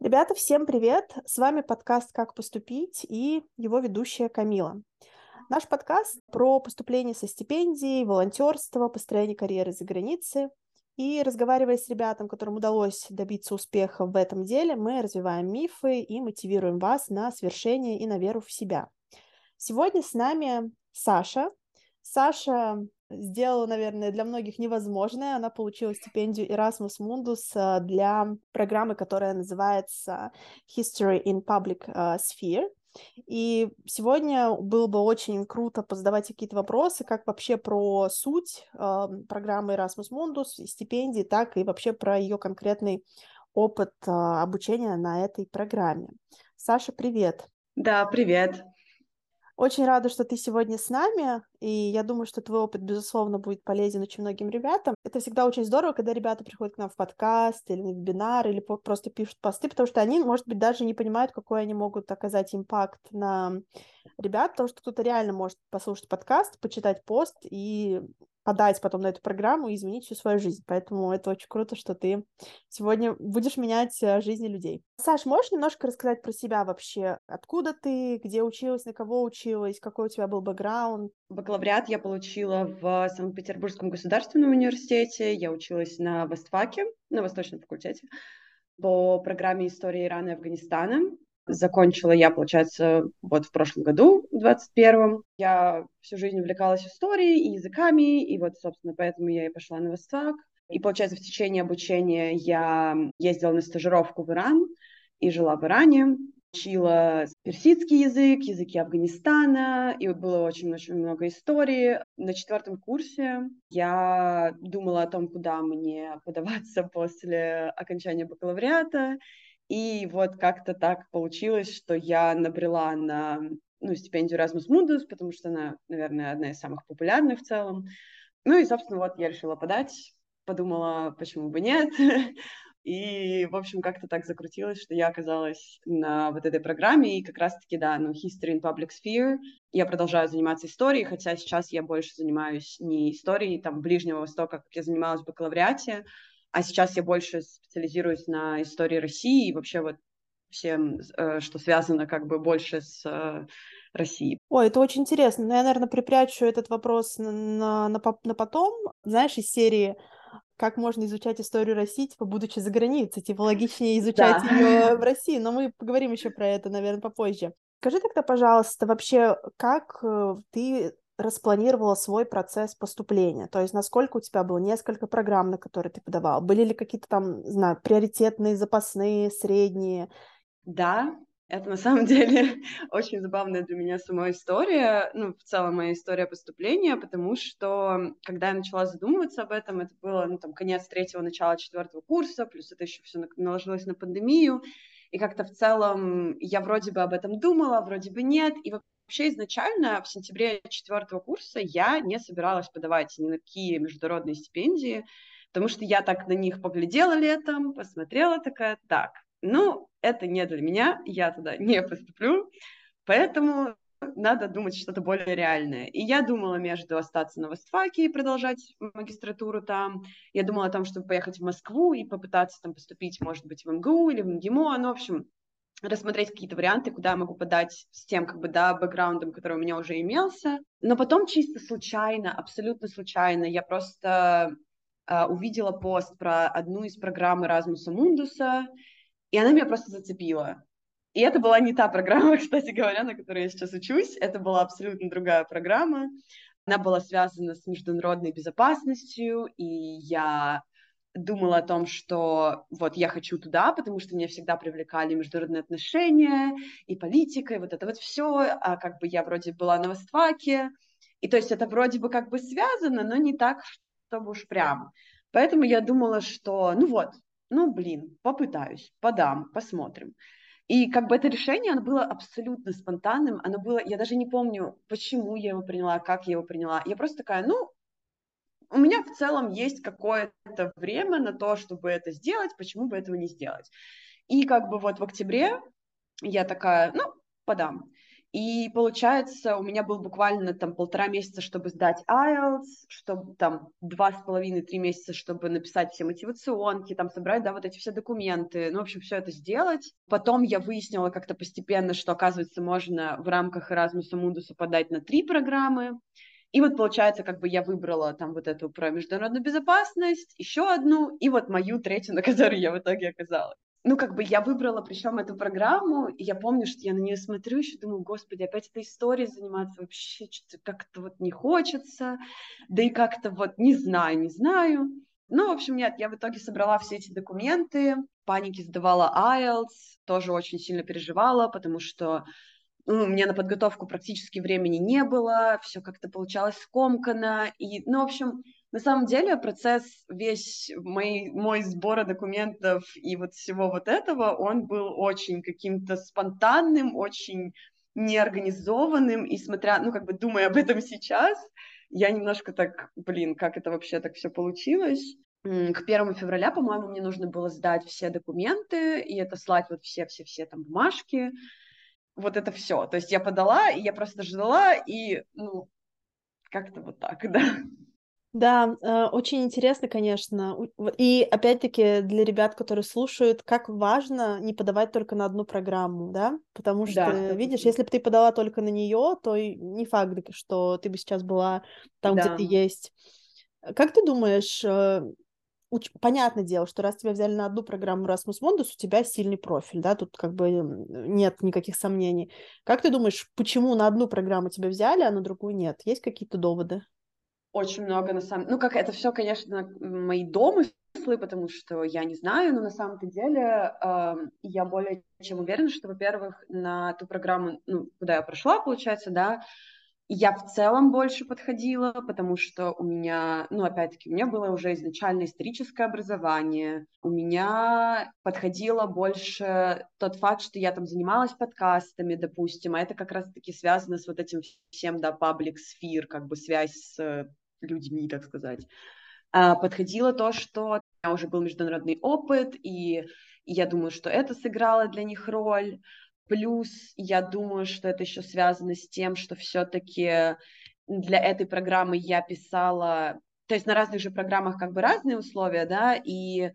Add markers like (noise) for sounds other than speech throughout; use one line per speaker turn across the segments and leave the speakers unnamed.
Ребята, всем привет! С вами подкаст «Как поступить» и его ведущая Камила. Наш подкаст про поступление со стипендией, волонтерство, построение карьеры за границей. И разговаривая с ребятам, которым удалось добиться успеха в этом деле, мы развиваем мифы и мотивируем вас на свершение и на веру в себя. Сегодня с нами Саша. Саша сделала, наверное, для многих невозможное. Она получила стипендию Erasmus Mundus э, для программы, которая называется History in Public э, Sphere. И сегодня было бы очень круто позадавать какие-то вопросы, как вообще про суть э, программы Erasmus Mundus, стипендии, так и вообще про ее конкретный опыт э, обучения на этой программе. Саша, привет.
Да, привет.
Очень рада, что ты сегодня с нами, и я думаю, что твой опыт, безусловно, будет полезен очень многим ребятам. Это всегда очень здорово, когда ребята приходят к нам в подкаст или на вебинар, или просто пишут посты, потому что они, может быть, даже не понимают, какой они могут оказать импакт на ребят, потому что кто-то реально может послушать подкаст, почитать пост и подать потом на эту программу и изменить всю свою жизнь. Поэтому это очень круто, что ты сегодня будешь менять э, жизни людей. Саш, можешь немножко рассказать про себя вообще? Откуда ты, где училась, на кого училась, какой у тебя был бэкграунд?
Бакалавриат я получила в Санкт-Петербургском государственном университете. Я училась на Востфаке, на Восточном факультете по программе истории Ирана и Афганистана. Закончила я, получается, вот в прошлом году, в 21-м. Я всю жизнь увлекалась историей и языками, и вот, собственно, поэтому я и пошла на Восток. И, получается, в течение обучения я ездила на стажировку в Иран и жила в Иране, учила персидский язык, языки Афганистана, и было очень-очень много истории. На четвертом курсе я думала о том, куда мне (laughs) подаваться после окончания бакалавриата, и вот как-то так получилось, что я набрела на ну, стипендию Erasmus Mundus, потому что она, наверное, одна из самых популярных в целом. Ну и, собственно, вот я решила подать, подумала, почему бы нет. (laughs) И, в общем, как-то так закрутилось, что я оказалась на вот этой программе, и как раз-таки, да, ну, History in Public Sphere. Я продолжаю заниматься историей, хотя сейчас я больше занимаюсь не историей, там, Ближнего Востока, как я занималась в бакалавриате, а сейчас я больше специализируюсь на истории России и вообще вот всем, э, что связано как бы больше с э, Россией.
Ой, это очень интересно. Но я, наверное, припрячу этот вопрос на, на, на, на потом. Знаешь, из серии как можно изучать историю России, типа, будучи за границей, типа, логичнее изучать да. ее в (laughs) России, но мы поговорим еще про это, наверное, попозже. Скажи тогда, пожалуйста, вообще, как э, ты распланировала свой процесс поступления? То есть насколько у тебя было несколько программ, на которые ты подавал? Были ли какие-то там, знаю, приоритетные, запасные, средние?
Да, это на самом (laughs) деле очень забавная для меня сама история, ну, в целом моя история поступления, потому что, когда я начала задумываться об этом, это было, ну, там, конец третьего, начала четвертого курса, плюс это еще все наложилось на пандемию, и как-то в целом я вроде бы об этом думала, вроде бы нет, и Вообще изначально в сентябре четвертого курса я не собиралась подавать ни на какие международные стипендии, потому что я так на них поглядела летом, посмотрела такая, так, ну, это не для меня, я туда не поступлю, поэтому надо думать что-то более реальное. И я думала между остаться на Востфаке и продолжать магистратуру там. Я думала о том, чтобы поехать в Москву и попытаться там поступить, может быть, в МГУ или в МГИМО. Ну, в общем, рассмотреть какие-то варианты, куда я могу подать с тем, как бы, да, бэкграундом, который у меня уже имелся. Но потом чисто случайно, абсолютно случайно, я просто э, увидела пост про одну из программ Erasmus Mundus, и она меня просто зацепила. И это была не та программа, (laughs) кстати говоря, на которой я сейчас учусь, это была абсолютно другая программа. Она была связана с международной безопасностью, и я думала о том, что вот я хочу туда, потому что меня всегда привлекали международные отношения и политика, и вот это вот все, а как бы я вроде была на Востфаке, и то есть это вроде бы как бы связано, но не так, чтобы уж прям. Поэтому я думала, что ну вот, ну блин, попытаюсь, подам, посмотрим. И как бы это решение, оно было абсолютно спонтанным, оно было, я даже не помню, почему я его приняла, как я его приняла. Я просто такая, ну, у меня в целом есть какое-то время на то, чтобы это сделать, почему бы этого не сделать. И как бы вот в октябре я такая, ну, подам. И получается, у меня был буквально там полтора месяца, чтобы сдать IELTS, чтобы там два с половиной-три месяца, чтобы написать все мотивационки, там собрать, да, вот эти все документы, ну, в общем, все это сделать. Потом я выяснила как-то постепенно, что, оказывается, можно в рамках Erasmus Mundus подать на три программы. И вот получается, как бы я выбрала там вот эту про международную безопасность, еще одну, и вот мою третью, на которой я в итоге оказалась ну, как бы я выбрала причем эту программу, и я помню, что я на нее смотрю, еще думаю, господи, опять этой историей заниматься вообще что-то как-то вот не хочется, да и как-то вот не знаю, не знаю. Ну, в общем, нет, я в итоге собрала все эти документы, паники сдавала IELTS, тоже очень сильно переживала, потому что у меня на подготовку практически времени не было, все как-то получалось скомканно, и, ну, в общем, на самом деле процесс весь мой, мой сбора документов и вот всего вот этого, он был очень каким-то спонтанным, очень неорганизованным, и смотря, ну, как бы думая об этом сейчас, я немножко так, блин, как это вообще так все получилось. К первому февраля, по-моему, мне нужно было сдать все документы и это слать вот все-все-все там бумажки, вот это все. То есть я подала, и я просто ждала, и, ну, как-то вот так, да.
Да, э, очень интересно, конечно. И опять-таки для ребят, которые слушают, как важно не подавать только на одну программу, да? Потому что, да, видишь, если бы ты подала только на нее, то не факт, что ты бы сейчас была там, да. где ты есть. Как ты думаешь, э, уч... понятное дело, что раз тебя взяли на одну программу Erasmus Mundus, у тебя сильный профиль, да, тут как бы нет никаких сомнений. Как ты думаешь, почему на одну программу тебя взяли, а на другую нет? Есть какие-то доводы?
очень много на самом... Ну, как это все, конечно, мои домыслы, потому что я не знаю, но на самом-то деле э, я более чем уверена, что, во-первых, на ту программу, ну, куда я прошла, получается, да, я в целом больше подходила, потому что у меня, ну, опять-таки, у меня было уже изначально историческое образование, у меня подходило больше тот факт, что я там занималась подкастами, допустим, а это как раз-таки связано с вот этим всем, да, паблик сфер, как бы связь с людьми, так сказать. А, подходило то, что у меня уже был международный опыт, и я думаю, что это сыграло для них роль. Плюс я думаю, что это еще связано с тем, что все-таки для этой программы я писала, то есть на разных же программах как бы разные условия, да, и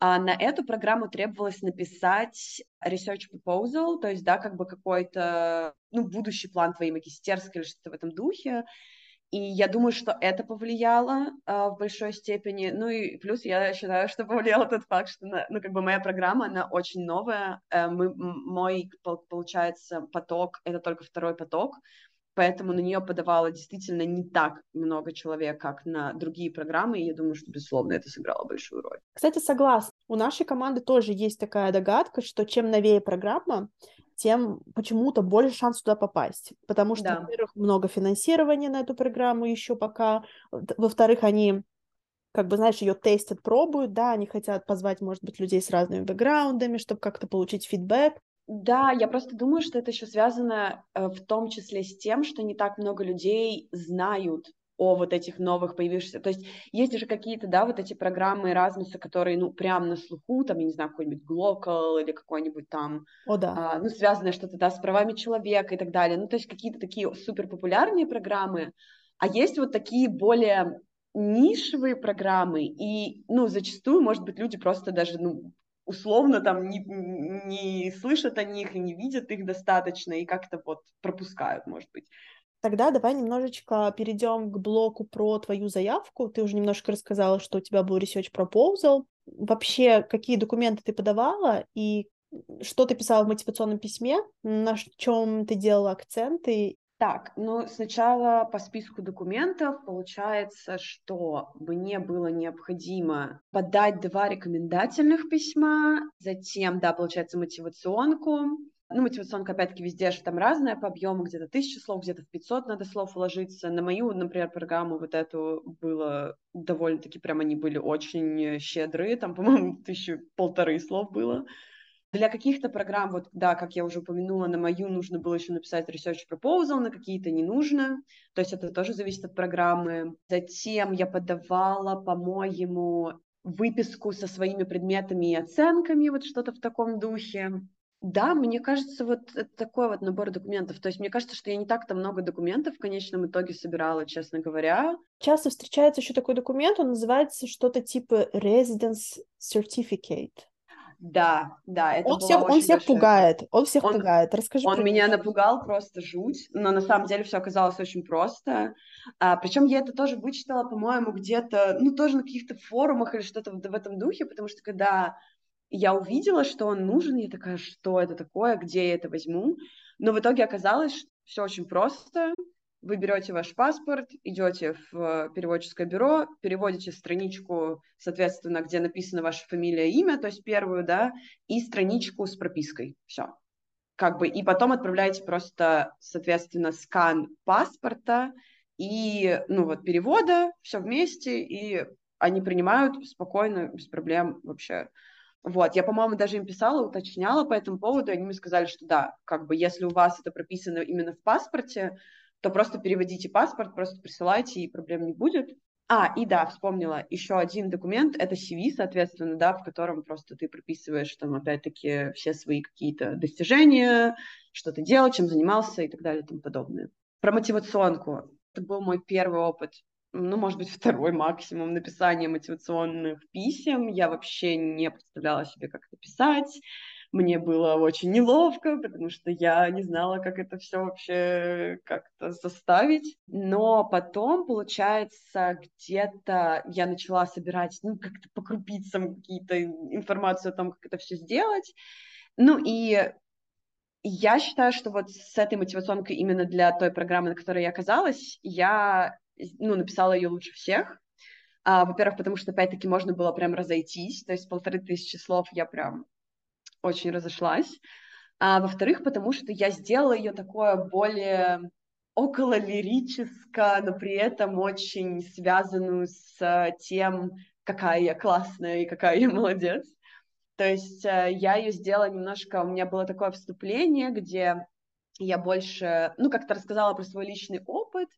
а на эту программу требовалось написать research proposal, то есть, да, как бы какой-то, ну, будущий план твоей магистерской или что-то в этом духе. И я думаю, что это повлияло э, в большой степени. Ну и плюс я считаю, что повлиял тот факт, что, ну, как бы моя программа, она очень новая. Э, мы, мой, получается, поток, это только второй поток, поэтому на нее подавало действительно не так много человек, как на другие программы, и я думаю, что, безусловно, это сыграло большую роль.
Кстати, согласна. У нашей команды тоже есть такая догадка, что чем новее программа, тем почему-то больше шанс туда попасть. Потому что, да. во-первых, много финансирования на эту программу еще пока. Во-вторых, они как бы, знаешь, ее тестят, пробуют, да, они хотят позвать, может быть, людей с разными бэкграундами, чтобы как-то получить фидбэк.
Да, я просто думаю, что это еще связано э, в том числе с тем, что не так много людей знают о вот этих новых появившихся. То есть есть же какие-то, да, вот эти программы Erasmus, которые, ну, прям на слуху, там, я не знаю, какой-нибудь Glocal или какой-нибудь там,
о, да.
а, ну, связанное что-то, да, с правами человека и так далее. Ну, то есть какие-то такие супер популярные программы, а есть вот такие более нишевые программы, и, ну, зачастую, может быть, люди просто даже, ну, условно там не, не слышат о них и не видят их достаточно, и как-то вот пропускают, может быть.
Тогда давай немножечко перейдем к блоку про твою заявку. Ты уже немножко рассказала, что у тебя был research proposal. Вообще, какие документы ты подавала и что ты писала в мотивационном письме, на чем ты делала акценты?
Так, ну сначала по списку документов получается, что мне было необходимо подать два рекомендательных письма, затем, да, получается, мотивационку, ну, мотивационка, опять-таки, везде же там разная по объему, где-то тысяча слов, где-то в 500 надо слов уложиться. На мою, например, программу вот эту было довольно-таки, прям они были очень щедрые, там, (laughs) по-моему, тысячу полторы слов было. Для каких-то программ, вот, да, как я уже упомянула, на мою нужно было еще написать research proposal, на какие-то не нужно, то есть это тоже зависит от программы. Затем я подавала, по-моему, выписку со своими предметами и оценками, вот что-то в таком духе. Да, мне кажется, вот это такой вот набор документов. То есть мне кажется, что я не так-то много документов в конечном итоге собирала, честно говоря.
Часто встречается еще такой документ, он называется что-то типа Residence Certificate.
Да, да, это
он всех, он всех пугает, он всех он, пугает. Расскажи.
Он меня него. напугал просто жуть, но на самом деле все оказалось очень просто. А, причем я это тоже вычитала, по-моему, где-то, ну тоже на каких-то форумах или что-то в, в этом духе, потому что когда я увидела, что он нужен, я такая, что это такое, где я это возьму, но в итоге оказалось, что все очень просто. Вы берете ваш паспорт, идете в переводческое бюро, переводите страничку, соответственно, где написана ваша фамилия, имя, то есть первую, да, и страничку с пропиской. Все. Как бы, и потом отправляете просто, соответственно, скан паспорта и, ну вот, перевода, все вместе, и они принимают спокойно, без проблем вообще. Вот, я, по-моему, даже им писала, уточняла по этому поводу, и они мне сказали, что да, как бы, если у вас это прописано именно в паспорте, то просто переводите паспорт, просто присылайте, и проблем не будет. А, и да, вспомнила, еще один документ, это CV, соответственно, да, в котором просто ты прописываешь там, опять-таки, все свои какие-то достижения, что ты делал, чем занимался и так далее и тому подобное. Про мотивационку. Это был мой первый опыт ну, может быть, (laughs) второй максимум написания мотивационных писем. Я вообще не представляла себе, как это писать. Мне было очень неловко, потому что я не знала, как это все вообще как-то составить. Но потом, получается, где-то я начала собирать, ну, как-то по крупицам какие-то информацию о том, как это все сделать. Ну и я считаю, что вот с этой мотивационкой именно для той программы, на которой я оказалась, я ну, написала ее лучше всех. А, во-первых, потому что, опять-таки, можно было прям разойтись, то есть полторы тысячи слов я прям очень разошлась. А во-вторых, потому что я сделала ее такое более около лирическое, но при этом очень связанную с тем, какая я классная и какая я молодец. То есть э, я ее сделала немножко, у меня было такое вступление, где я больше, ну, как-то рассказала про свой личный опыт,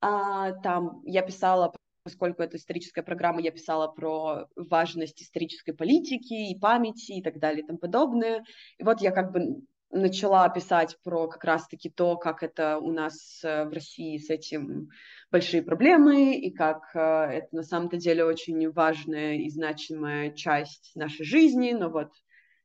а, там я писала поскольку это историческая программа, я писала про важность исторической политики и памяти и так далее и тому подобное. И вот я как бы начала писать про как раз-таки то, как это у нас э, в России с этим большие проблемы, и как э, это на самом-то деле очень важная и значимая часть нашей жизни, но вот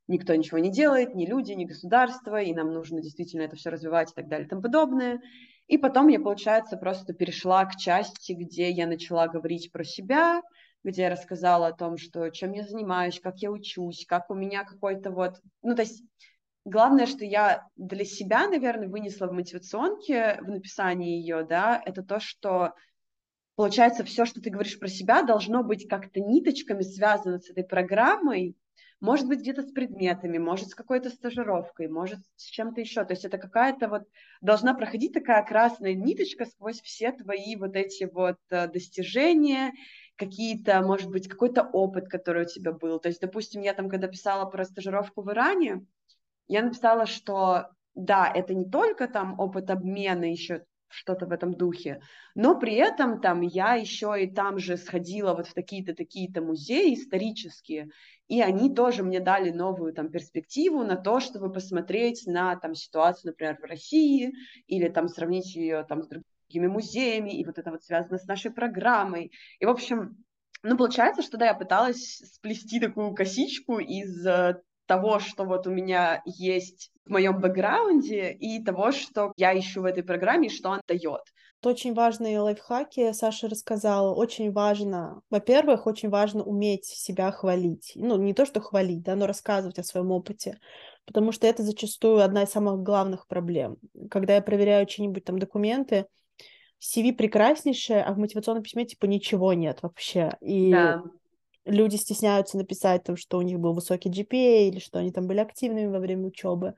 никто ничего не делает, ни люди, ни государство, и нам нужно действительно это все развивать и так далее и тому подобное. И потом я, получается, просто перешла к части, где я начала говорить про себя, где я рассказала о том, что чем я занимаюсь, как я учусь, как у меня какой-то вот... Ну, то есть главное, что я для себя, наверное, вынесла в мотивационке, в написании ее, да, это то, что получается, все, что ты говоришь про себя, должно быть как-то ниточками связано с этой программой, может быть, где-то с предметами, может, с какой-то стажировкой, может, с чем-то еще. То есть это какая-то вот, должна проходить такая красная ниточка сквозь все твои вот эти вот э, достижения, какие-то, может быть, какой-то опыт, который у тебя был. То есть, допустим, я там, когда писала про стажировку в Иране, я написала, что да, это не только там опыт обмена еще что-то в этом духе. Но при этом там я еще и там же сходила вот в такие-то, такие-то музеи исторические, и они тоже мне дали новую там перспективу на то, чтобы посмотреть на там ситуацию, например, в России, или там сравнить ее там с другими музеями, и вот это вот связано с нашей программой. И, в общем, ну, получается, что да, я пыталась сплести такую косичку из э, того, что вот у меня есть в моем бэкграунде, и того, что я ищу в этой программе, что он дает.
Очень важные лайфхаки Саша рассказала. Очень важно, во-первых, очень важно уметь себя хвалить. Ну, не то, что хвалить, да, но рассказывать о своем опыте. Потому что это зачастую одна из самых главных проблем. Когда я проверяю чьи-нибудь там документы, CV прекраснейшее, а в мотивационном письме типа ничего нет вообще. И да люди стесняются написать, там, что у них был высокий GPA или что они там были активными во время учебы.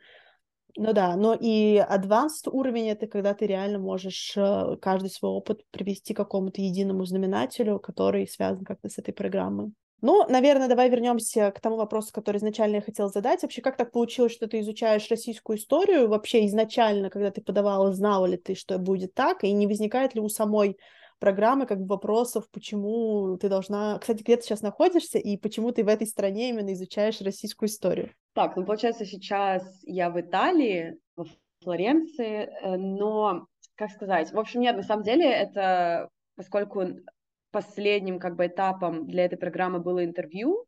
Ну да, но и advanced уровень это когда ты реально можешь э, каждый свой опыт привести к какому-то единому знаменателю, который связан как-то с этой программой. Ну, наверное, давай вернемся к тому вопросу, который изначально я хотела задать. Вообще, как так получилось, что ты изучаешь российскую историю? Вообще, изначально, когда ты подавала, знала ли ты, что будет так? И не возникает ли у самой программы как бы вопросов, почему ты должна... Кстати, где ты сейчас находишься и почему ты в этой стране именно изучаешь российскую историю?
Так, ну получается, сейчас я в Италии, во Флоренции, э, но, как сказать, в общем, нет, на самом деле это, поскольку последним как бы этапом для этой программы было интервью,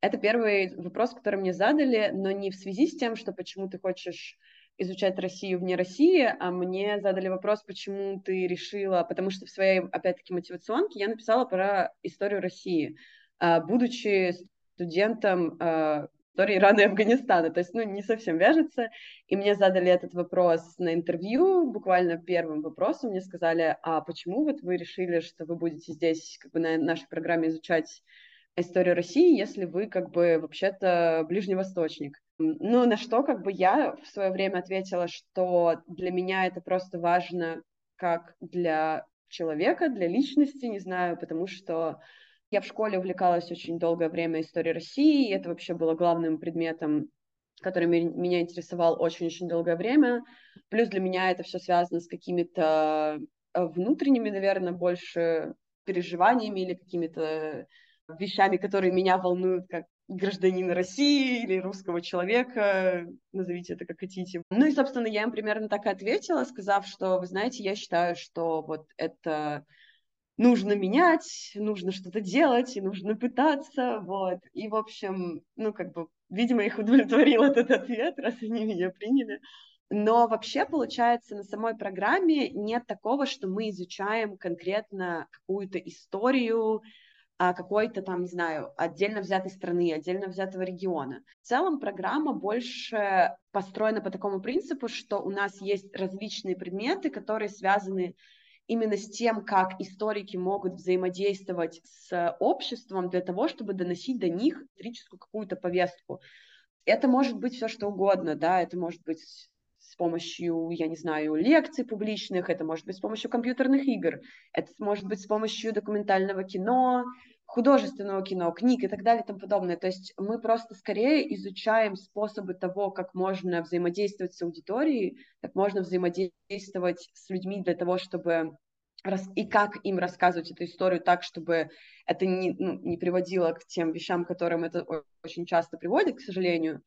это первый вопрос, который мне задали, но не в связи с тем, что почему ты хочешь изучать Россию вне России, а мне задали вопрос, почему ты решила, потому что в своей, опять-таки, мотивационке я написала про историю России, а, будучи студентом а, истории Ирана и Афганистана, то есть, ну, не совсем вяжется, и мне задали этот вопрос на интервью, буквально первым вопросом. Мне сказали, а почему вот вы решили, что вы будете здесь, как бы, на нашей программе изучать историю России, если вы, как бы, вообще-то ближневосточник? Ну, на что как бы я в свое время ответила, что для меня это просто важно как для человека, для личности, не знаю, потому что я в школе увлекалась очень долгое время историей России, и это вообще было главным предметом, который меня интересовал очень-очень долгое время. Плюс для меня это все связано с какими-то э, внутренними, наверное, больше переживаниями или какими-то вещами, которые меня волнуют как гражданина России или русского человека, назовите это как хотите. Ну и, собственно, я им примерно так и ответила, сказав, что, вы знаете, я считаю, что вот это нужно менять, нужно что-то делать, и нужно пытаться, вот. И, в общем, ну, как бы, видимо, их удовлетворил (laughs) этот ответ, раз они меня приняли. Но вообще, получается, на самой программе нет такого, что мы изучаем конкретно какую-то историю, какой-то там, не знаю, отдельно взятой страны, отдельно взятого региона. В целом программа больше построена по такому принципу, что у нас есть различные предметы, которые связаны именно с тем, как историки могут взаимодействовать с обществом для того, чтобы доносить до них историческую какую-то повестку. Это может быть все что угодно, да, это может быть с помощью, я не знаю, лекций публичных, это может быть с помощью компьютерных игр, это может быть с помощью документального кино, художественного кино, книг и так далее и тому подобное. То есть мы просто скорее изучаем способы того, как можно взаимодействовать с аудиторией, как можно взаимодействовать с людьми для того, чтобы и как им рассказывать эту историю так, чтобы это не, ну, не приводило к тем вещам, к которым это очень часто приводит, к сожалению.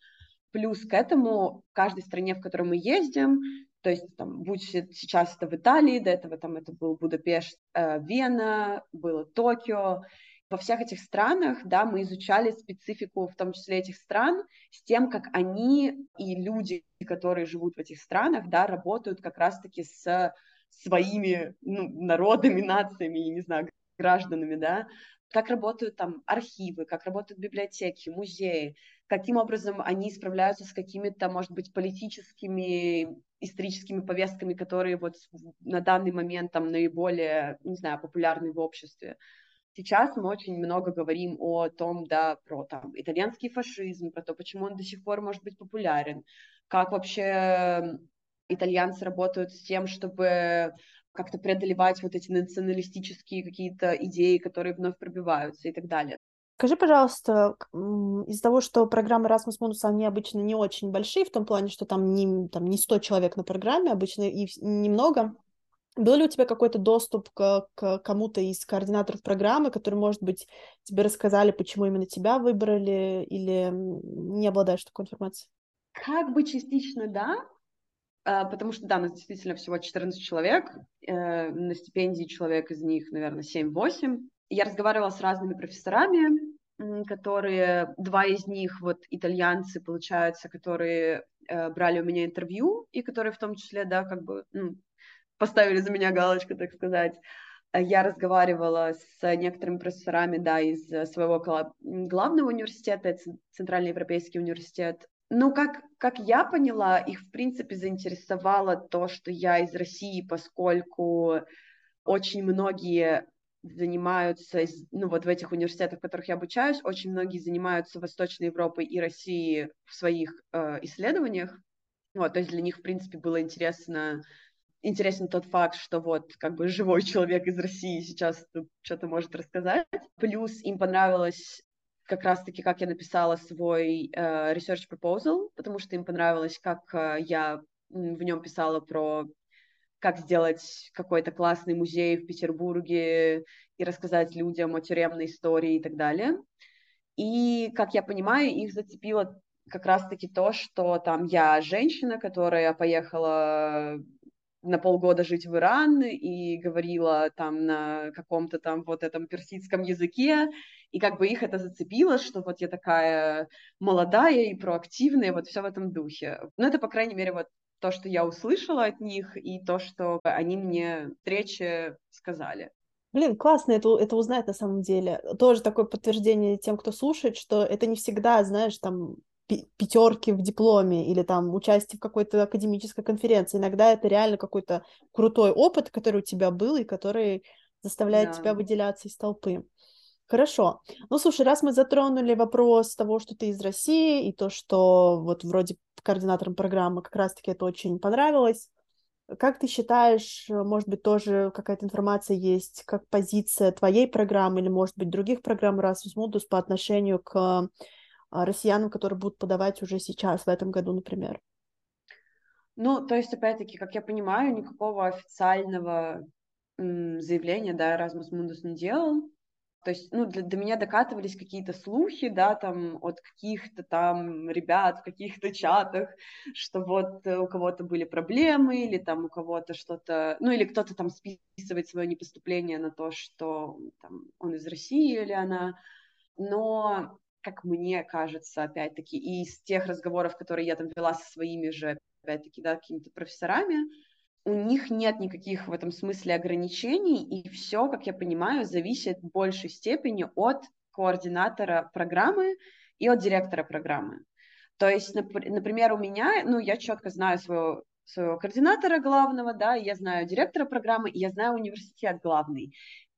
Плюс к этому в каждой стране, в которой мы ездим, то есть там, будь сейчас это в Италии, до этого там это был Будапешт, э, Вена, было Токио, во всех этих странах, да, мы изучали специфику, в том числе этих стран, с тем, как они и люди, которые живут в этих странах, да, работают как раз-таки с своими ну, народами, (laughs) нациями, не знаю, гражданами, да, как работают там архивы, как работают библиотеки, музеи, каким образом они справляются с какими-то, может быть, политическими, историческими повестками, которые вот на данный момент там наиболее, не знаю, популярны в обществе. Сейчас мы очень много говорим о том, да, про там итальянский фашизм, про то, почему он до сих пор может быть популярен, как вообще итальянцы работают с тем, чтобы как-то преодолевать вот эти националистические какие-то идеи, которые вновь пробиваются и так далее.
Скажи, пожалуйста, из-за того, что программы Erasmus Mundus, они обычно не очень большие, в том плане, что там не, там не 100 человек на программе, обычно и немного, был ли у тебя какой-то доступ к, к кому-то из координаторов программы, которые, может быть, тебе рассказали, почему именно тебя выбрали, или не обладаешь такой информацией?
Как бы частично да, а, потому что, да, нас действительно всего 14 человек, э, на стипендии человек из них, наверное, 7-8. Я разговаривала с разными профессорами, которые, два из них, вот итальянцы, получается, которые э, брали у меня интервью, и которые в том числе, да, как бы, ну, поставили за меня галочку, так сказать. А я разговаривала с некоторыми профессорами, да, из своего главного университета, это Центральный Европейский университет. Ну, как, как я поняла, их, в принципе, заинтересовало то, что я из России, поскольку очень многие занимаются, ну, вот в этих университетах, в которых я обучаюсь, очень многие занимаются Восточной Европой и Россией в своих э, исследованиях. Вот, то есть для них, в принципе, было интересно интересен тот факт, что вот как бы живой человек из России сейчас что-то может рассказать. Плюс им понравилось как раз-таки, как я написала свой uh, research proposal, потому что им понравилось, как uh, я в нем писала про как сделать какой-то классный музей в Петербурге и рассказать людям о тюремной истории и так далее. И, как я понимаю, их зацепило как раз-таки то, что там я женщина, которая поехала на полгода жить в Иран и говорила там на каком-то там вот этом персидском языке, и как бы их это зацепило, что вот я такая молодая и проактивная, вот все в этом духе. Ну, это, по крайней мере, вот то, что я услышала от них, и то, что они мне встречи сказали.
Блин, классно это, это узнать на самом деле. Тоже такое подтверждение тем, кто слушает, что это не всегда, знаешь, там пятерки в дипломе или там участие в какой-то академической конференции. Иногда это реально какой-то крутой опыт, который у тебя был и который заставляет да. тебя выделяться из толпы. Хорошо. Ну, слушай, раз мы затронули вопрос того, что ты из России, и то, что вот вроде координатором программы как раз-таки это очень понравилось, как ты считаешь, может быть, тоже какая-то информация есть, как позиция твоей программы или, может быть, других программ Erasmus Mundus по отношению к россиянам, которые будут подавать уже сейчас, в этом году, например?
Ну, то есть, опять-таки, как я понимаю, никакого официального заявления, да, Erasmus Mundus не делал. То есть, ну, для, до меня докатывались какие-то слухи, да, там, от каких-то там ребят в каких-то чатах, что вот э, у кого-то были проблемы, или там у кого-то что-то, ну, или кто-то там списывает свое непоступление на то, что там, он из России или она. Но как мне кажется, опять-таки, и из тех разговоров, которые я там вела со своими же, опять-таки, да, какими-то профессорами, у них нет никаких в этом смысле ограничений, и все, как я понимаю, зависит в большей степени от координатора программы и от директора программы. То есть, например, у меня, ну, я четко знаю своего, своего координатора главного, да, я знаю директора программы, и я знаю университет главный.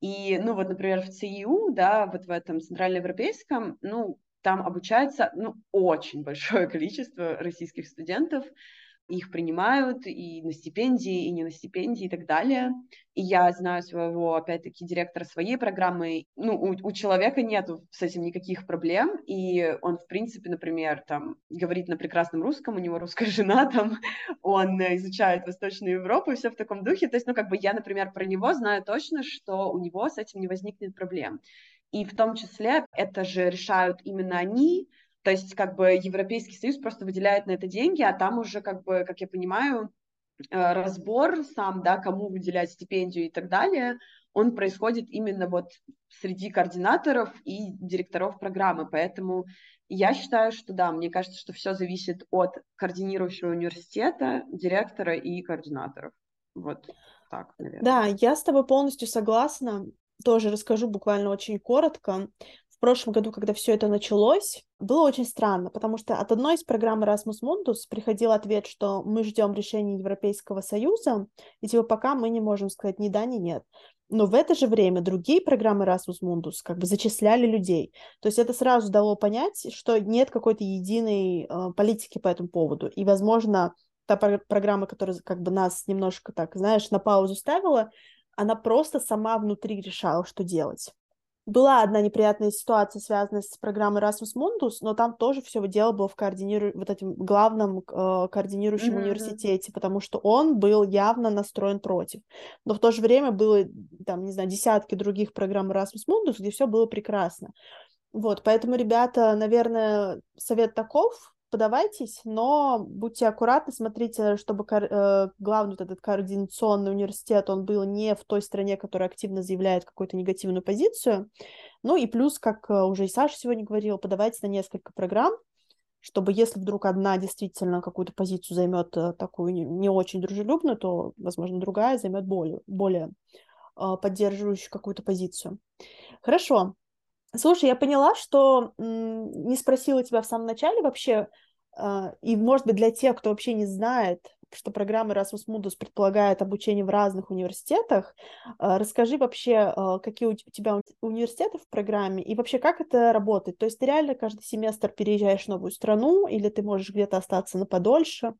И, ну, вот, например, в ЦИУ, да, вот в этом центральноевропейском, ну, там обучается, ну, очень большое (laughs) количество российских студентов, их принимают и на стипендии, и не на стипендии и так далее. И я знаю своего, опять-таки, директора своей программы. Ну, у, у человека нет с этим никаких проблем, и он, в принципе, например, там, говорит на прекрасном русском, у него русская (laughs) жена там, он изучает Восточную Европу и все в таком духе. То есть, ну, как бы я, например, про него знаю точно, что у него с этим не возникнет проблем. И в том числе это же решают именно они, то есть как бы Европейский Союз просто выделяет на это деньги, а там уже как бы, как я понимаю, э, разбор сам, да, кому выделять стипендию и так далее, он происходит именно вот среди координаторов и директоров программы, поэтому я считаю, что да, мне кажется, что все зависит от координирующего университета, директора и координаторов. Вот так, наверное.
Да, я с тобой полностью согласна. Тоже расскажу буквально очень коротко в прошлом году, когда все это началось, было очень странно, потому что от одной из программ Erasmus Mundus приходил ответ, что мы ждем решения Европейского Союза, и типа пока мы не можем сказать ни да, ни нет. Но в это же время другие программы Erasmus Mundus как бы зачисляли людей. То есть это сразу дало понять, что нет какой-то единой э, политики по этому поводу. И, возможно, та программа, которая как бы нас немножко так, знаешь, на паузу ставила, она просто сама внутри решала, что делать была одна неприятная ситуация, связанная с программой Erasmus Mundus, но там тоже все дело было в координиру... вот этим главном э, координирующем mm-hmm. университете, потому что он был явно настроен против. Но в то же время было, там, не знаю, десятки других программ Erasmus Mundus, где все было прекрасно. Вот, поэтому, ребята, наверное, совет таков, подавайтесь, но будьте аккуратны, смотрите, чтобы э, главный вот этот координационный университет, он был не в той стране, которая активно заявляет какую-то негативную позицию. Ну и плюс, как э, уже и Саша сегодня говорила, подавайте на несколько программ, чтобы если вдруг одна действительно какую-то позицию займет э, такую не, очень дружелюбную, то, возможно, другая займет более, более э, поддерживающую какую-то позицию. Хорошо. Слушай, я поняла, что не спросила тебя в самом начале вообще, а, и, может быть, для тех, кто вообще не знает, что программа Erasmus Mundus предполагает обучение в разных университетах, а, расскажи вообще, а, какие у тебя университеты в программе, и вообще как это работает? То есть ты реально каждый семестр переезжаешь в новую страну, или ты можешь где-то остаться на подольше?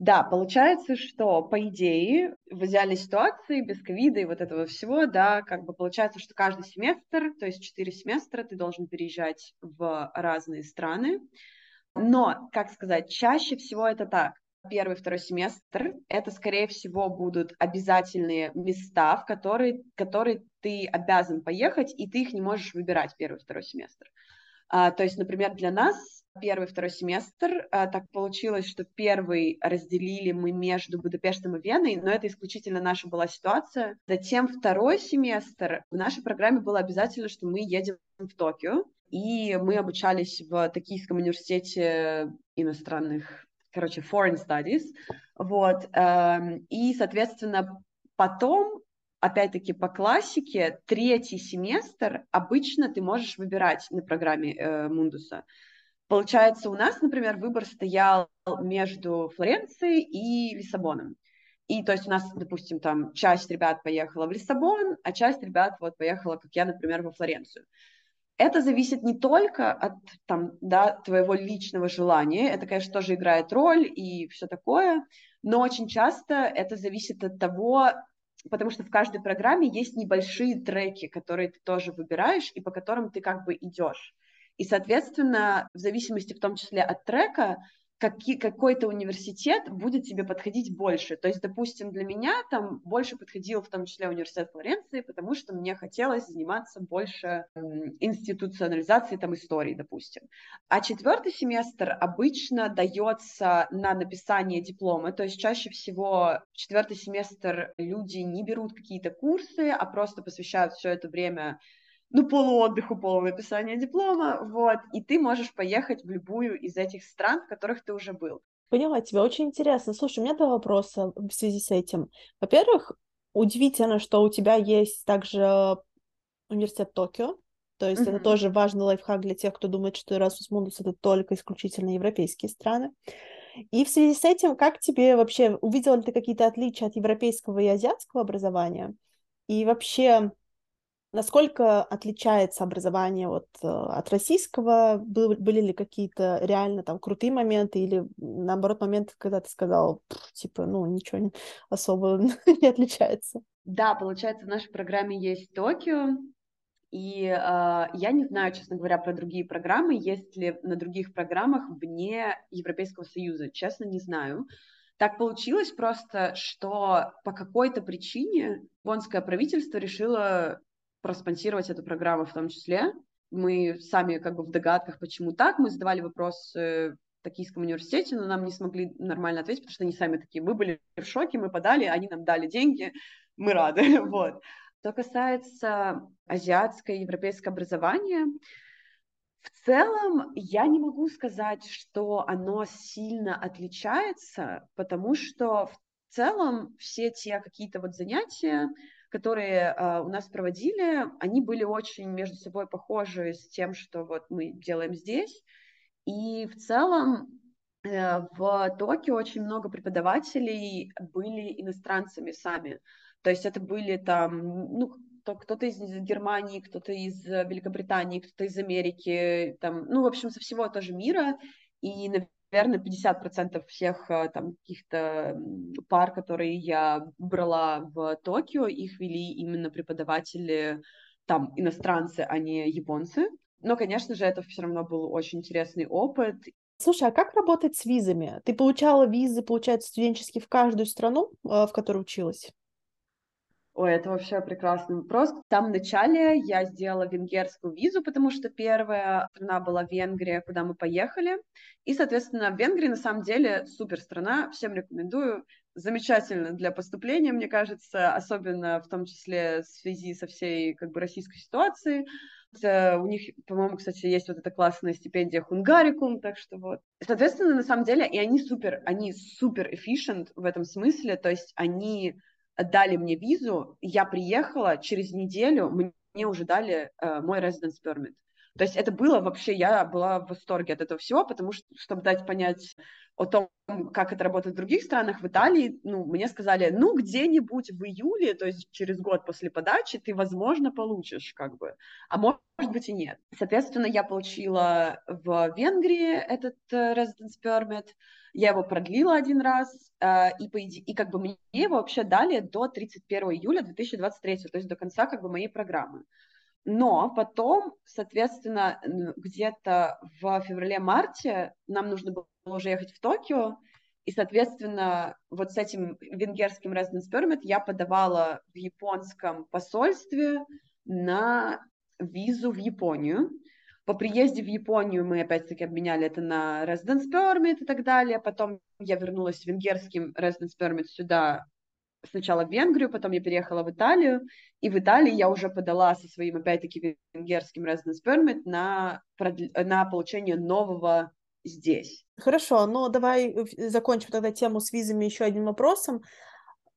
Да, получается, что по идее в идеальной ситуации без ковида и вот этого всего, да, как бы получается, что каждый семестр, то есть четыре семестра, ты должен переезжать в разные страны. Но, как сказать, чаще всего это так. Первый, второй семестр — это, скорее всего, будут обязательные места, в которые, которые ты обязан поехать, и ты их не можешь выбирать первый, второй семестр. А, то есть, например, для нас первый второй семестр. А, так получилось, что первый разделили мы между Будапештом и Веной, но это исключительно наша была ситуация. Затем второй семестр в нашей программе было обязательно, что мы едем в Токио, и мы обучались в Токийском университете иностранных, короче, foreign studies, вот, эм, и, соответственно, потом опять-таки по классике, третий семестр обычно ты можешь выбирать на программе э, Мундуса. Получается, у нас, например, выбор стоял между Флоренцией и Лиссабоном. И то есть у нас, допустим, там часть ребят поехала в Лиссабон, а часть ребят вот поехала, как я, например, во Флоренцию. Это зависит не только от там, да, твоего личного желания, это, конечно, тоже играет роль и все такое, но очень часто это зависит от того, потому что в каждой программе есть небольшие треки, которые ты тоже выбираешь и по которым ты как бы идешь. И, соответственно, в зависимости в том числе от трека, какой-то университет будет тебе подходить больше. То есть, допустим, для меня там больше подходил в том числе университет Флоренции, потому что мне хотелось заниматься больше институционализацией там истории, допустим. А четвертый семестр обычно дается на написание диплома, то есть чаще всего четвертый семестр люди не берут какие-то курсы, а просто посвящают все это время ну, полуотдыху, полунаписания диплома, вот, и ты можешь поехать в любую из этих стран, в которых ты уже был.
Поняла тебя, очень интересно. Слушай, у меня два вопроса в связи с этим. Во-первых, удивительно, что у тебя есть также университет Токио, то есть mm-hmm. это тоже важный лайфхак для тех, кто думает, что Erasmus Mundus это только исключительно европейские страны. И в связи с этим, как тебе вообще, увидела ли ты какие-то отличия от европейского и азиатского образования? И вообще, Насколько отличается образование вот, э, от российского? Был, были ли какие-то реально там крутые моменты или наоборот моменты, когда ты сказал, типа, ну, ничего особо (laughs) не отличается?
Да, получается, в нашей программе есть Токио, и э, я не знаю, честно говоря, про другие программы, есть ли на других программах вне Европейского Союза, честно, не знаю. Так получилось просто, что по какой-то причине японское правительство решило проспонсировать эту программу в том числе. Мы сами как бы в догадках, почему так. Мы задавали вопрос в Токийском университете, но нам не смогли нормально ответить, потому что они сами такие, мы были в шоке, мы подали, они нам дали деньги, мы рады, (laughs) вот. Что касается азиатского и европейского образования, в целом я не могу сказать, что оно сильно отличается, потому что в целом все те какие-то вот занятия, которые э, у нас проводили, они были очень между собой похожи с тем, что вот мы делаем здесь. И в целом э, в Токио очень много преподавателей были иностранцами сами. То есть это были там, ну, кто-то из Германии, кто-то из Великобритании, кто-то из Америки, там, ну, в общем, со всего тоже мира. И, наверное, 50% всех э, там каких-то пар, которые я брала в Токио, их вели именно преподаватели там иностранцы, а не японцы. Но, конечно же, это все равно был очень интересный опыт.
Слушай, а как работать с визами? Ты получала визы, получается, студенческие в каждую страну, э, в которой училась?
Ой, это вообще прекрасный вопрос. В самом начале я сделала венгерскую визу, потому что первая страна была Венгрия, куда мы поехали. И, соответственно, Венгрия на самом деле супер страна, всем рекомендую. Замечательно для поступления, мне кажется, особенно в том числе в связи со всей как бы российской ситуацией. У них, по-моему, кстати, есть вот эта классная стипендия Хунгарикум, так что вот. Соответственно, на самом деле, и они супер, они супер efficient в этом смысле, то есть они дали мне визу, я приехала, через неделю мне уже дали э, мой residence permit. То есть это было вообще, я была в восторге от этого всего, потому что, чтобы дать понять о том, как это работает в других странах, в Италии, ну, мне сказали, ну, где-нибудь в июле, то есть через год после подачи, ты, возможно, получишь, как бы, а может быть и нет. Соответственно, я получила в Венгрии этот э, residence permit, я его продлила один раз, э, и, по иде... и как бы мне его вообще дали до 31 июля 2023, то есть до конца как бы моей программы. Но потом, соответственно, где-то в феврале-марте нам нужно было уже ехать в Токио, и, соответственно, вот с этим венгерским residence permit я подавала в японском посольстве на визу в Японию. По приезде в Японию мы опять-таки обменяли это на residence permit и так далее. Потом я вернулась с венгерским residence permit сюда, сначала в Венгрию, потом я переехала в Италию, и в Италии я уже подала со своим, опять-таки, венгерским residence permit на, на получение нового здесь.
Хорошо, ну давай э, закончим тогда тему с визами еще одним вопросом,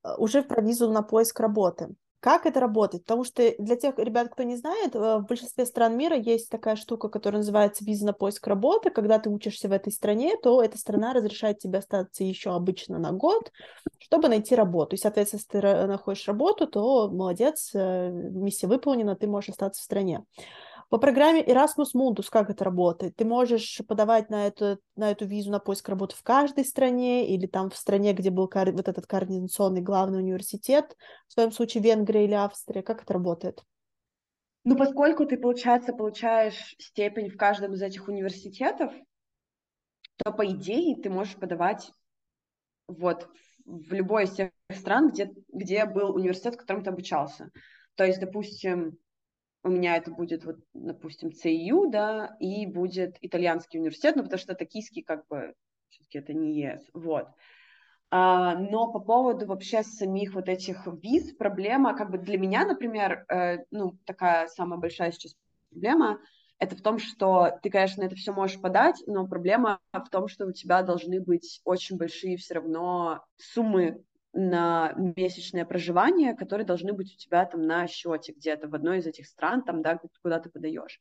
э, уже про визу на поиск работы. Как это работает? Потому что для тех ребят, кто не знает, э, в большинстве стран мира есть такая штука, которая называется виза на поиск работы. Когда ты учишься в этой стране, то эта страна разрешает тебе остаться еще обычно на год, чтобы найти работу. И, соответственно, если ты находишь работу, то молодец, миссия выполнена, ты можешь остаться в стране. По программе Erasmus Mundus как это работает? Ты можешь подавать на эту, на эту визу на поиск работы в каждой стране или там в стране, где был вот этот координационный главный университет, в своем случае Венгрия или Австрия. Как это работает?
Ну, поскольку ты, получается, получаешь степень в каждом из этих университетов, то, по идее, ты можешь подавать вот в любой из тех стран, где, где был университет, в котором ты обучался. То есть, допустим, у меня это будет, вот, допустим, ЦИУ, да, и будет итальянский университет, ну, потому что токийский, как бы, все-таки это не ЕС, вот. А, но по поводу вообще самих вот этих виз, проблема, как бы для меня, например, э, ну, такая самая большая сейчас проблема, это в том, что ты, конечно, это все можешь подать, но проблема в том, что у тебя должны быть очень большие все равно суммы на месячное проживание, которые должны быть у тебя там на счете где-то в одной из этих стран, там, да, куда ты подаешь.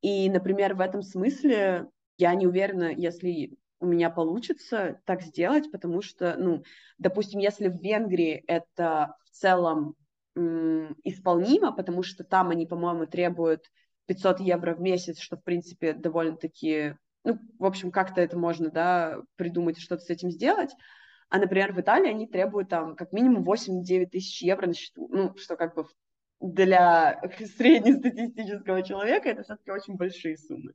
И, например, в этом смысле я не уверена, если у меня получится так сделать, потому что, ну, допустим, если в Венгрии это в целом м, исполнимо, потому что там они, по-моему, требуют 500 евро в месяц, что, в принципе, довольно-таки, ну, в общем, как-то это можно, да, придумать что-то с этим сделать, а, например, в Италии они требуют там как минимум 8-9 тысяч евро на счету. Ну, что как бы для (laughs) среднестатистического человека это все-таки очень большие суммы.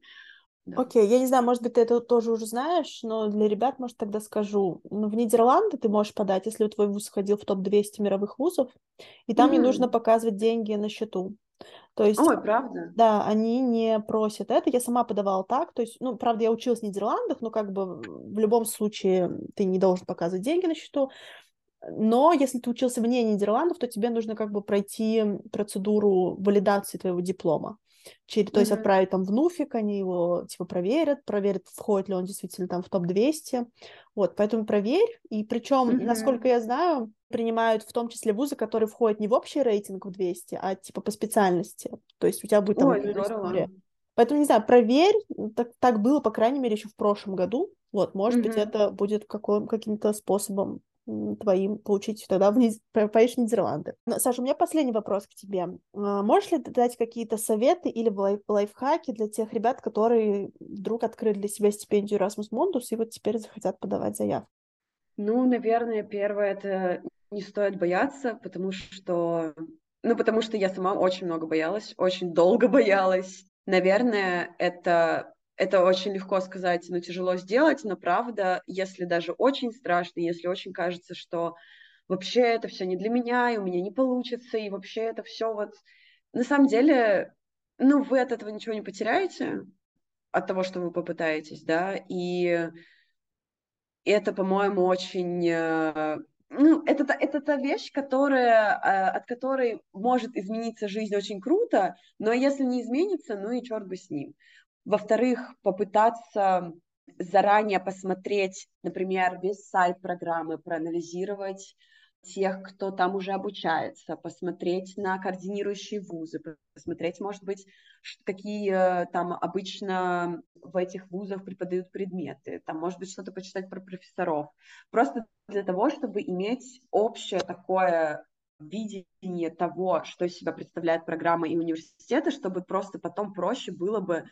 Окей, okay. я не знаю, может быть, ты это тоже уже знаешь, но для ребят, может, тогда скажу. Ну, в Нидерланды ты можешь подать, если твой вуз входил в топ-200 мировых вузов, и там mm-hmm. не нужно показывать деньги на счету. То есть,
Ой, правда?
Да, они не просят это. Я сама подавала так. То есть, ну, правда, я училась в Нидерландах, но как бы в любом случае ты не должен показывать деньги на счету. Но если ты учился вне Нидерландов, то тебе нужно как бы пройти процедуру валидации твоего диплома. Через, mm-hmm. То есть отправить там в НУФИК, они его типа проверят, проверят, входит ли он действительно там в топ-200. Вот, поэтому проверь. И причем, mm-hmm. насколько я знаю, принимают в том числе вузы, которые входят не в общий рейтинг в 200, а типа по специальности. То есть у тебя будет там
Ой, история.
Поэтому, не знаю, проверь, так, так было, по крайней мере, еще в прошлом году. Вот, может mm-hmm. быть, это будет каким-то способом твоим получить тогда в Низ... поедешь Нидерланды. Но, Саша, у меня последний вопрос к тебе. А, можешь ли ты дать какие-то советы или лайф лайфхаки для тех ребят, которые вдруг открыли для себя стипендию Erasmus Mundus и вот теперь захотят подавать заявку?
Ну, наверное, первое это не стоит бояться, потому что, ну, потому что я сама очень много боялась, очень долго (laughs) боялась. Наверное, это это очень легко сказать, но тяжело сделать, но правда, если даже очень страшно, если очень кажется, что вообще это все не для меня, и у меня не получится, и вообще это все вот... На самом деле, ну, вы от этого ничего не потеряете, от того, что вы попытаетесь, да, и это, по-моему, очень... Э, ну, это, это та вещь, которая, э, от которой может измениться жизнь очень круто, но если не изменится, ну и черт бы с ним. Во-вторых, попытаться заранее посмотреть, например, весь сайт программы, проанализировать тех, кто там уже обучается, посмотреть на координирующие вузы, посмотреть, может быть, какие э, там обычно в этих вузах преподают предметы, там, может быть, что-то почитать про профессоров. Просто для того, чтобы иметь общее такое видение того, что из себя представляет программа и университеты, чтобы просто потом проще было бы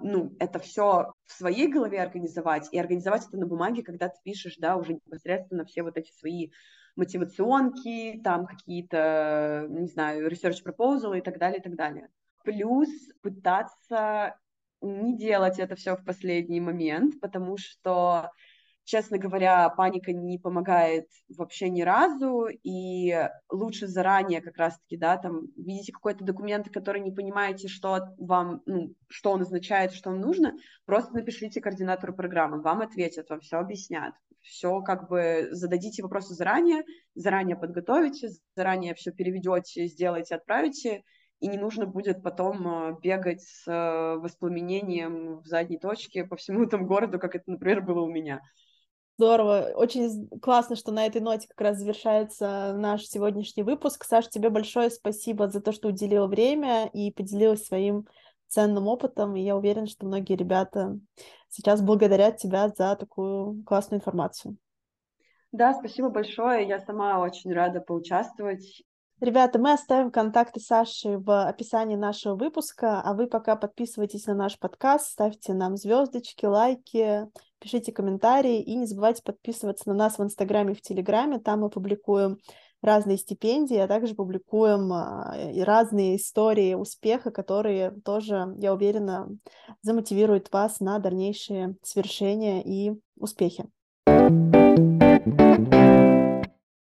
ну, это все в своей голове организовать и организовать это на бумаге, когда ты пишешь, да, уже непосредственно все вот эти свои мотивационки, там какие-то, не знаю, research proposal и так далее, и так далее. Плюс пытаться не делать это все в последний момент, потому что честно говоря, паника не помогает вообще ни разу, и лучше заранее как раз-таки, да, там, видите какой-то документ, который не понимаете, что вам, ну, что он означает, что вам нужно, просто напишите координатору программы, вам ответят, вам все объяснят, все как бы зададите вопросы заранее, заранее подготовите, заранее все переведете, сделайте, отправите, и не нужно будет потом э, бегать с э, воспламенением в задней точке по всему этому городу, как это, например, было у меня.
Здорово. Очень классно, что на этой ноте как раз завершается наш сегодняшний выпуск. Саша, тебе большое спасибо за то, что уделила время и поделилась своим ценным опытом. И я уверена, что многие ребята сейчас благодарят тебя за такую классную информацию.
Да, спасибо большое. Я сама очень рада поучаствовать
Ребята, мы оставим контакты Саши в описании нашего выпуска, а вы пока подписывайтесь на наш подкаст, ставьте нам звездочки, лайки, пишите комментарии и не забывайте подписываться на нас в Инстаграме и в Телеграме, там мы публикуем разные стипендии, а также публикуем а, разные истории успеха, которые тоже, я уверена, замотивируют вас на дальнейшие свершения и успехи. thank you